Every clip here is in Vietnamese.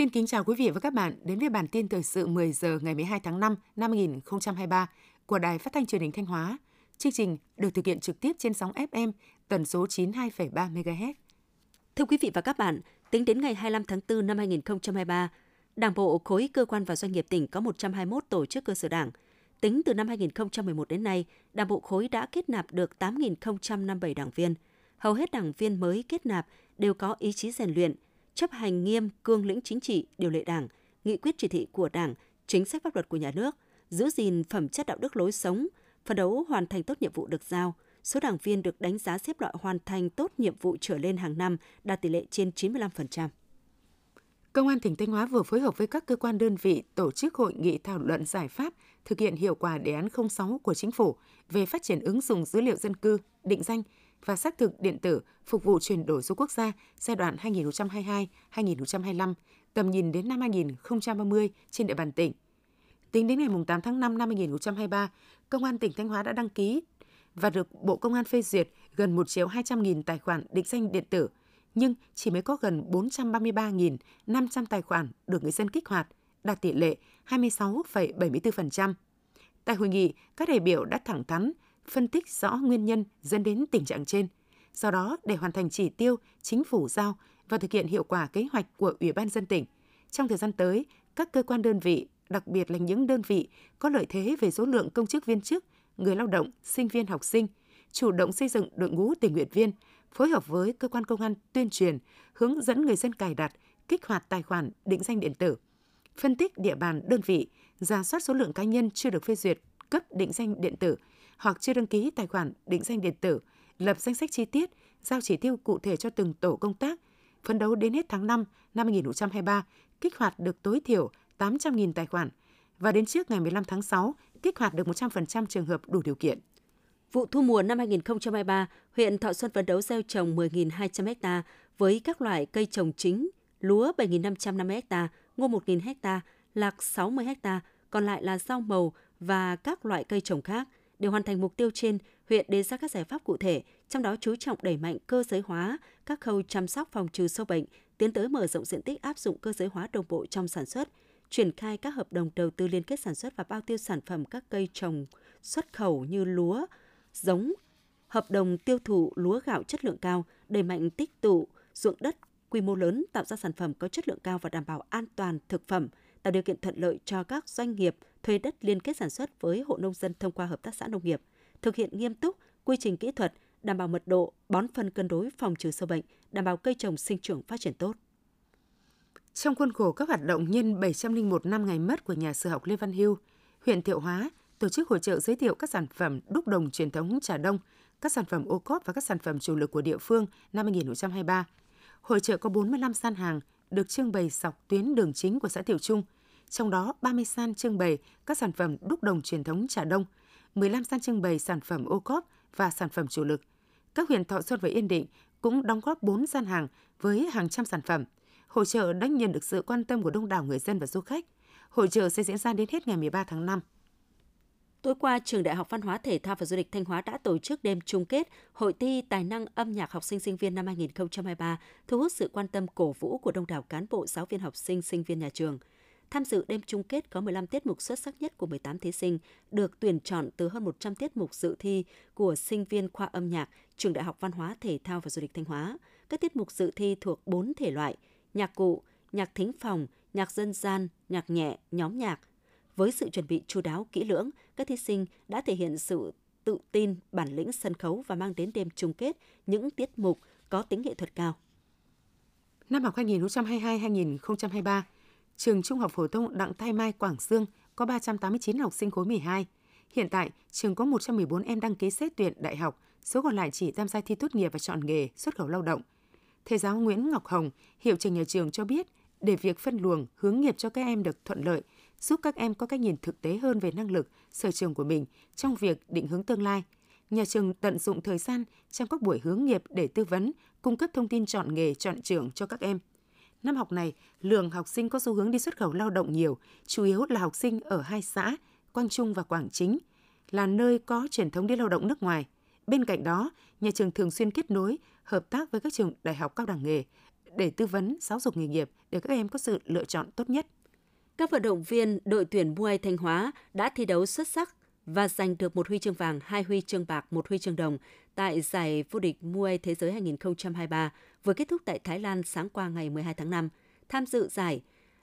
Xin kính chào quý vị và các bạn đến với bản tin thời sự 10 giờ ngày 12 tháng 5 năm 2023 của Đài Phát thanh Truyền hình Thanh Hóa. Chương trình được thực hiện trực tiếp trên sóng FM tần số 92,3 MHz. Thưa quý vị và các bạn, tính đến ngày 25 tháng 4 năm 2023, Đảng bộ khối cơ quan và doanh nghiệp tỉnh có 121 tổ chức cơ sở đảng. Tính từ năm 2011 đến nay, Đảng bộ khối đã kết nạp được 8.057 đảng viên. Hầu hết đảng viên mới kết nạp đều có ý chí rèn luyện, chấp hành nghiêm cương lĩnh chính trị, điều lệ đảng, nghị quyết chỉ thị của đảng, chính sách pháp luật của nhà nước, giữ gìn phẩm chất đạo đức lối sống, phấn đấu hoàn thành tốt nhiệm vụ được giao. Số đảng viên được đánh giá xếp loại hoàn thành tốt nhiệm vụ trở lên hàng năm đạt tỷ lệ trên 95%. Công an tỉnh Thanh Hóa vừa phối hợp với các cơ quan đơn vị tổ chức hội nghị thảo luận giải pháp thực hiện hiệu quả đề án 06 của chính phủ về phát triển ứng dụng dữ liệu dân cư, định danh và xác thực điện tử phục vụ chuyển đổi số quốc gia giai đoạn 2022-2025, tầm nhìn đến năm 2030 trên địa bàn tỉnh. Tính đến ngày 8 tháng 5 năm 2023, Công an tỉnh Thanh Hóa đã đăng ký và được Bộ Công an phê duyệt gần 1 triệu 200 nghìn tài khoản định danh điện tử, nhưng chỉ mới có gần 433.500 tài khoản được người dân kích hoạt, đạt tỷ lệ 26,74%. Tại hội nghị, các đại biểu đã thẳng thắn phân tích rõ nguyên nhân dẫn đến tình trạng trên. Do đó, để hoàn thành chỉ tiêu chính phủ giao và thực hiện hiệu quả kế hoạch của Ủy ban dân tỉnh, trong thời gian tới, các cơ quan đơn vị, đặc biệt là những đơn vị có lợi thế về số lượng công chức viên chức, người lao động, sinh viên học sinh, chủ động xây dựng đội ngũ tình nguyện viên, phối hợp với cơ quan công an tuyên truyền, hướng dẫn người dân cài đặt, kích hoạt tài khoản định danh điện tử, phân tích địa bàn đơn vị, ra soát số lượng cá nhân chưa được phê duyệt cấp định danh điện tử hoặc chưa đăng ký tài khoản định danh điện tử, lập danh sách chi tiết, giao chỉ tiêu cụ thể cho từng tổ công tác, phấn đấu đến hết tháng 5 năm 2023 kích hoạt được tối thiểu 800.000 tài khoản và đến trước ngày 15 tháng 6 kích hoạt được 100% trường hợp đủ điều kiện. Vụ thu mùa năm 2023, huyện Thọ Xuân phấn đấu gieo trồng 10.200 ha với các loại cây trồng chính, lúa 7.550 ha, ngô 1.000 ha, lạc 60 ha, còn lại là rau màu và các loại cây trồng khác. Để hoàn thành mục tiêu trên, huyện đề ra các giải pháp cụ thể, trong đó chú trọng đẩy mạnh cơ giới hóa các khâu chăm sóc phòng trừ sâu bệnh, tiến tới mở rộng diện tích áp dụng cơ giới hóa đồng bộ trong sản xuất, triển khai các hợp đồng đầu tư liên kết sản xuất và bao tiêu sản phẩm các cây trồng xuất khẩu như lúa, giống, hợp đồng tiêu thụ lúa gạo chất lượng cao, đẩy mạnh tích tụ ruộng đất quy mô lớn tạo ra sản phẩm có chất lượng cao và đảm bảo an toàn thực phẩm, tạo điều kiện thuận lợi cho các doanh nghiệp thuê đất liên kết sản xuất với hộ nông dân thông qua hợp tác xã nông nghiệp, thực hiện nghiêm túc quy trình kỹ thuật, đảm bảo mật độ, bón phân cân đối phòng trừ sâu bệnh, đảm bảo cây trồng sinh trưởng phát triển tốt. Trong khuôn khổ các hoạt động nhân 701 năm ngày mất của nhà sử học Lê Văn Hưu, huyện Thiệu Hóa tổ chức hội trợ giới thiệu các sản phẩm đúc đồng truyền thống trà đông, các sản phẩm ô cốp và các sản phẩm chủ lực của địa phương năm 2023. Hội trợ có 45 gian hàng được trưng bày dọc tuyến đường chính của xã Tiểu Trung, trong đó 30 gian trưng bày các sản phẩm đúc đồng truyền thống trà đông, 15 gian trưng bày sản phẩm ô cốp và sản phẩm chủ lực. Các huyện Thọ Xuân và Yên Định cũng đóng góp 4 gian hàng với hàng trăm sản phẩm. Hội trợ đã nhận được sự quan tâm của đông đảo người dân và du khách. Hội trợ sẽ diễn ra đến hết ngày 13 tháng 5. Tối qua, Trường Đại học Văn hóa Thể thao và Du lịch Thanh Hóa đã tổ chức đêm chung kết Hội thi Tài năng âm nhạc học sinh sinh viên năm 2023, thu hút sự quan tâm cổ vũ của đông đảo cán bộ, giáo viên học sinh, sinh viên nhà trường. Tham dự đêm chung kết có 15 tiết mục xuất sắc nhất của 18 thí sinh, được tuyển chọn từ hơn 100 tiết mục dự thi của sinh viên khoa âm nhạc Trường Đại học Văn hóa Thể thao và Du lịch Thanh Hóa. Các tiết mục dự thi thuộc 4 thể loại: nhạc cụ, nhạc thính phòng, nhạc dân gian, nhạc nhẹ, nhóm nhạc, với sự chuẩn bị chu đáo kỹ lưỡng, các thí sinh đã thể hiện sự tự tin, bản lĩnh sân khấu và mang đến đêm chung kết những tiết mục có tính nghệ thuật cao. Năm học 2022-2023, trường Trung học phổ thông Đặng Thái Mai Quảng Dương có 389 học sinh khối 12. Hiện tại, trường có 114 em đăng ký xét tuyển đại học, số còn lại chỉ tham gia thi tốt nghiệp và chọn nghề xuất khẩu lao động. Thầy giáo Nguyễn Ngọc Hồng, hiệu trưởng nhà trường cho biết, để việc phân luồng, hướng nghiệp cho các em được thuận lợi, giúp các em có cách nhìn thực tế hơn về năng lực, sở trường của mình trong việc định hướng tương lai. Nhà trường tận dụng thời gian trong các buổi hướng nghiệp để tư vấn, cung cấp thông tin chọn nghề, chọn trường cho các em. Năm học này, lượng học sinh có xu hướng đi xuất khẩu lao động nhiều, chủ yếu là học sinh ở hai xã, Quang Trung và Quảng Chính, là nơi có truyền thống đi lao động nước ngoài. Bên cạnh đó, nhà trường thường xuyên kết nối, hợp tác với các trường đại học cao đẳng nghề để tư vấn, giáo dục nghề nghiệp để các em có sự lựa chọn tốt nhất. Các vận động viên đội tuyển Muay Thanh Hóa đã thi đấu xuất sắc và giành được một huy chương vàng, hai huy chương bạc, một huy chương đồng tại giải vô địch Muay Thế giới 2023 vừa kết thúc tại Thái Lan sáng qua ngày 12 tháng 5. Tham dự giải,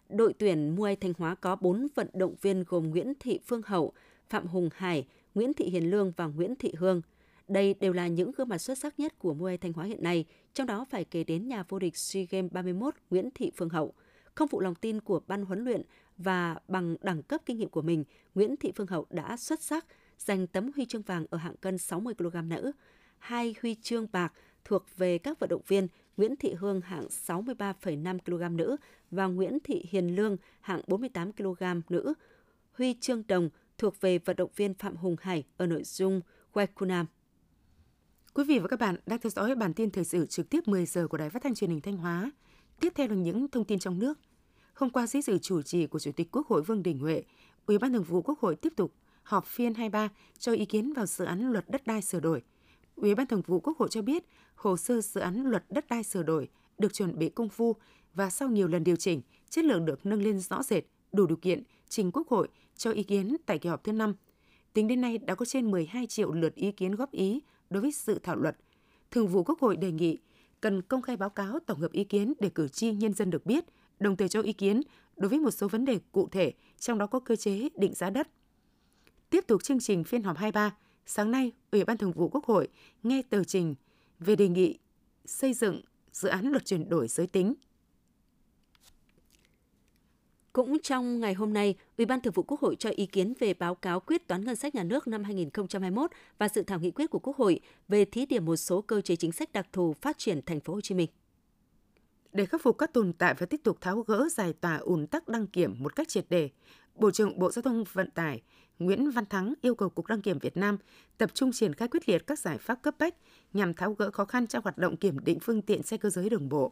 đội tuyển Muay Thanh Hóa có 4 vận động viên gồm Nguyễn Thị Phương Hậu, Phạm Hùng Hải, Nguyễn Thị Hiền Lương và Nguyễn Thị Hương. Đây đều là những gương mặt xuất sắc nhất của Muay Thanh Hóa hiện nay, trong đó phải kể đến nhà vô địch SEA Games 31 Nguyễn Thị Phương Hậu. Không phụ lòng tin của ban huấn luyện và bằng đẳng cấp kinh nghiệm của mình, Nguyễn Thị Phương Hậu đã xuất sắc giành tấm huy chương vàng ở hạng cân 60 kg nữ, hai huy chương bạc thuộc về các vận động viên Nguyễn Thị Hương hạng 63,5 kg nữ và Nguyễn Thị Hiền Lương hạng 48 kg nữ. Huy chương đồng thuộc về vận động viên Phạm Hùng Hải ở nội dung Waikunam. Quý vị và các bạn đang theo dõi bản tin thời sự trực tiếp 10 giờ của Đài Phát thanh Truyền hình Thanh Hóa. Tiếp theo là những thông tin trong nước. Hôm qua dưới sự chủ trì của Chủ tịch Quốc hội Vương Đình Huệ, Ủy ban Thường vụ Quốc hội tiếp tục họp phiên 23 cho ý kiến vào dự án luật đất đai sửa đổi. Ủy ban Thường vụ Quốc hội cho biết, hồ sơ dự án luật đất đai sửa đổi được chuẩn bị công phu và sau nhiều lần điều chỉnh, chất lượng được nâng lên rõ rệt, đủ điều kiện trình Quốc hội cho ý kiến tại kỳ họp thứ 5. Tính đến nay đã có trên 12 triệu lượt ý kiến góp ý đối với dự thảo luật. Thường vụ Quốc hội đề nghị cần công khai báo cáo tổng hợp ý kiến để cử tri nhân dân được biết, đồng thời cho ý kiến đối với một số vấn đề cụ thể, trong đó có cơ chế định giá đất. Tiếp tục chương trình phiên họp 23, sáng nay, Ủy ban Thường vụ Quốc hội nghe tờ trình về đề nghị xây dựng dự án luật chuyển đổi giới tính cũng trong ngày hôm nay, Ủy ban Thường vụ Quốc hội cho ý kiến về báo cáo quyết toán ngân sách nhà nước năm 2021 và dự thảo nghị quyết của Quốc hội về thí điểm một số cơ chế chính sách đặc thù phát triển thành phố Hồ Chí Minh. Để khắc phục các tồn tại và tiếp tục tháo gỡ giải tỏa ùn tắc đăng kiểm một cách triệt đề, Bộ trưởng Bộ Giao thông Vận tải Nguyễn Văn Thắng yêu cầu Cục Đăng kiểm Việt Nam tập trung triển khai quyết liệt các giải pháp cấp bách nhằm tháo gỡ khó khăn trong hoạt động kiểm định phương tiện xe cơ giới đường bộ,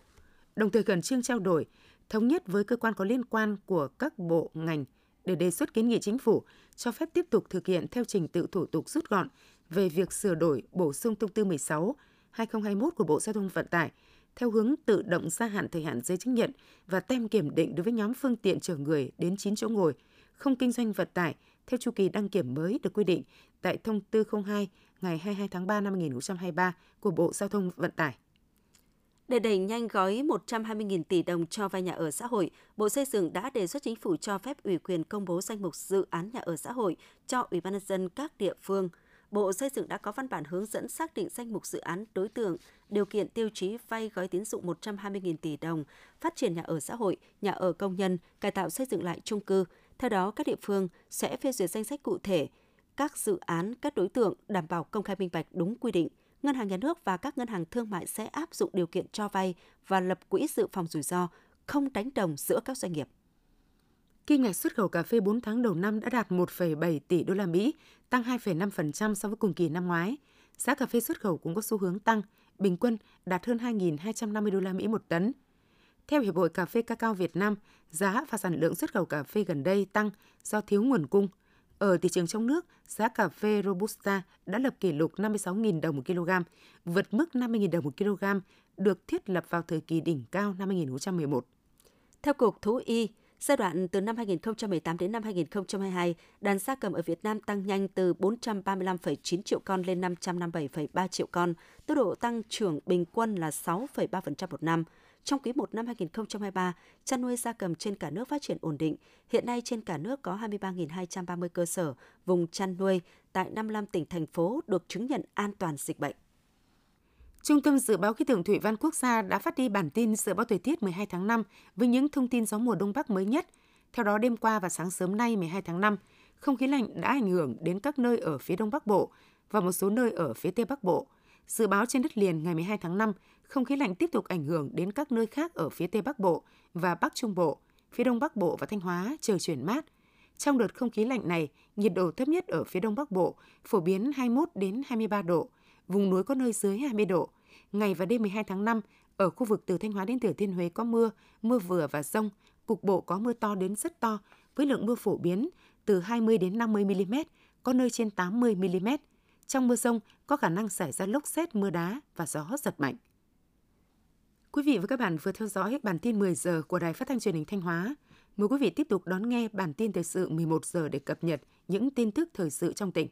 đồng thời cần trương trao đổi, thống nhất với cơ quan có liên quan của các bộ ngành để đề xuất kiến nghị chính phủ cho phép tiếp tục thực hiện theo trình tự thủ tục rút gọn về việc sửa đổi bổ sung thông tư 16 2021 của Bộ Giao thông Vận tải theo hướng tự động gia hạn thời hạn giấy chứng nhận và tem kiểm định đối với nhóm phương tiện chở người đến 9 chỗ ngồi, không kinh doanh vận tải theo chu kỳ đăng kiểm mới được quy định tại thông tư 02 ngày 22 tháng 3 năm 2023 của Bộ Giao thông Vận tải. Để đẩy nhanh gói 120.000 tỷ đồng cho vay nhà ở xã hội, Bộ Xây dựng đã đề xuất chính phủ cho phép ủy quyền công bố danh mục dự án nhà ở xã hội cho Ủy ban nhân dân các địa phương. Bộ Xây dựng đã có văn bản hướng dẫn xác định danh mục dự án đối tượng, điều kiện tiêu chí vay gói tín dụng 120.000 tỷ đồng, phát triển nhà ở xã hội, nhà ở công nhân, cải tạo xây dựng lại chung cư. Theo đó, các địa phương sẽ phê duyệt danh sách cụ thể các dự án, các đối tượng đảm bảo công khai minh bạch đúng quy định – Ngân hàng Nhà nước và các ngân hàng thương mại sẽ áp dụng điều kiện cho vay và lập quỹ dự phòng rủi ro, không đánh đồng giữa các doanh nghiệp. Kim ngạch xuất khẩu cà phê 4 tháng đầu năm đã đạt 1,7 tỷ đô la Mỹ, tăng 2,5% so với cùng kỳ năm ngoái. Giá cà phê xuất khẩu cũng có xu hướng tăng, bình quân đạt hơn 2.250 đô la Mỹ một tấn. Theo Hiệp hội Cà phê Cacao Việt Nam, giá và sản lượng xuất khẩu cà phê gần đây tăng do thiếu nguồn cung – ở thị trường trong nước, giá cà phê Robusta đã lập kỷ lục 56.000 đồng một kg, vượt mức 50.000 đồng một kg được thiết lập vào thời kỳ đỉnh cao năm 2011. Theo Cục Thú Y, giai đoạn từ năm 2018 đến năm 2022, đàn gia cầm ở Việt Nam tăng nhanh từ 435,9 triệu con lên 557,3 triệu con, tốc độ tăng trưởng bình quân là 6,3% một năm – trong quý 1 năm 2023, chăn nuôi gia cầm trên cả nước phát triển ổn định. Hiện nay trên cả nước có 23.230 cơ sở vùng chăn nuôi tại 55 tỉnh thành phố được chứng nhận an toàn dịch bệnh. Trung tâm Dự báo Khí tượng Thủy văn Quốc gia đã phát đi bản tin dự báo thời tiết 12 tháng 5 với những thông tin gió mùa Đông Bắc mới nhất. Theo đó, đêm qua và sáng sớm nay 12 tháng 5, không khí lạnh đã ảnh hưởng đến các nơi ở phía Đông Bắc Bộ và một số nơi ở phía Tây Bắc Bộ. Dự báo trên đất liền ngày 12 tháng 5, không khí lạnh tiếp tục ảnh hưởng đến các nơi khác ở phía Tây Bắc Bộ và Bắc Trung Bộ, phía Đông Bắc Bộ và Thanh Hóa trời chuyển mát. Trong đợt không khí lạnh này, nhiệt độ thấp nhất ở phía Đông Bắc Bộ phổ biến 21 đến 23 độ, vùng núi có nơi dưới 20 độ. Ngày và đêm 12 tháng 5, ở khu vực từ Thanh Hóa đến Thừa Thiên Huế có mưa, mưa vừa và rông, cục bộ có mưa to đến rất to với lượng mưa phổ biến từ 20 đến 50 mm, có nơi trên 80 mm. Trong mưa rông có khả năng xảy ra lốc xét, mưa đá và gió giật mạnh. Quý vị và các bạn vừa theo dõi bản tin 10 giờ của Đài Phát thanh Truyền hình Thanh Hóa. Mời quý vị tiếp tục đón nghe bản tin thời sự 11 giờ để cập nhật những tin tức thời sự trong tỉnh.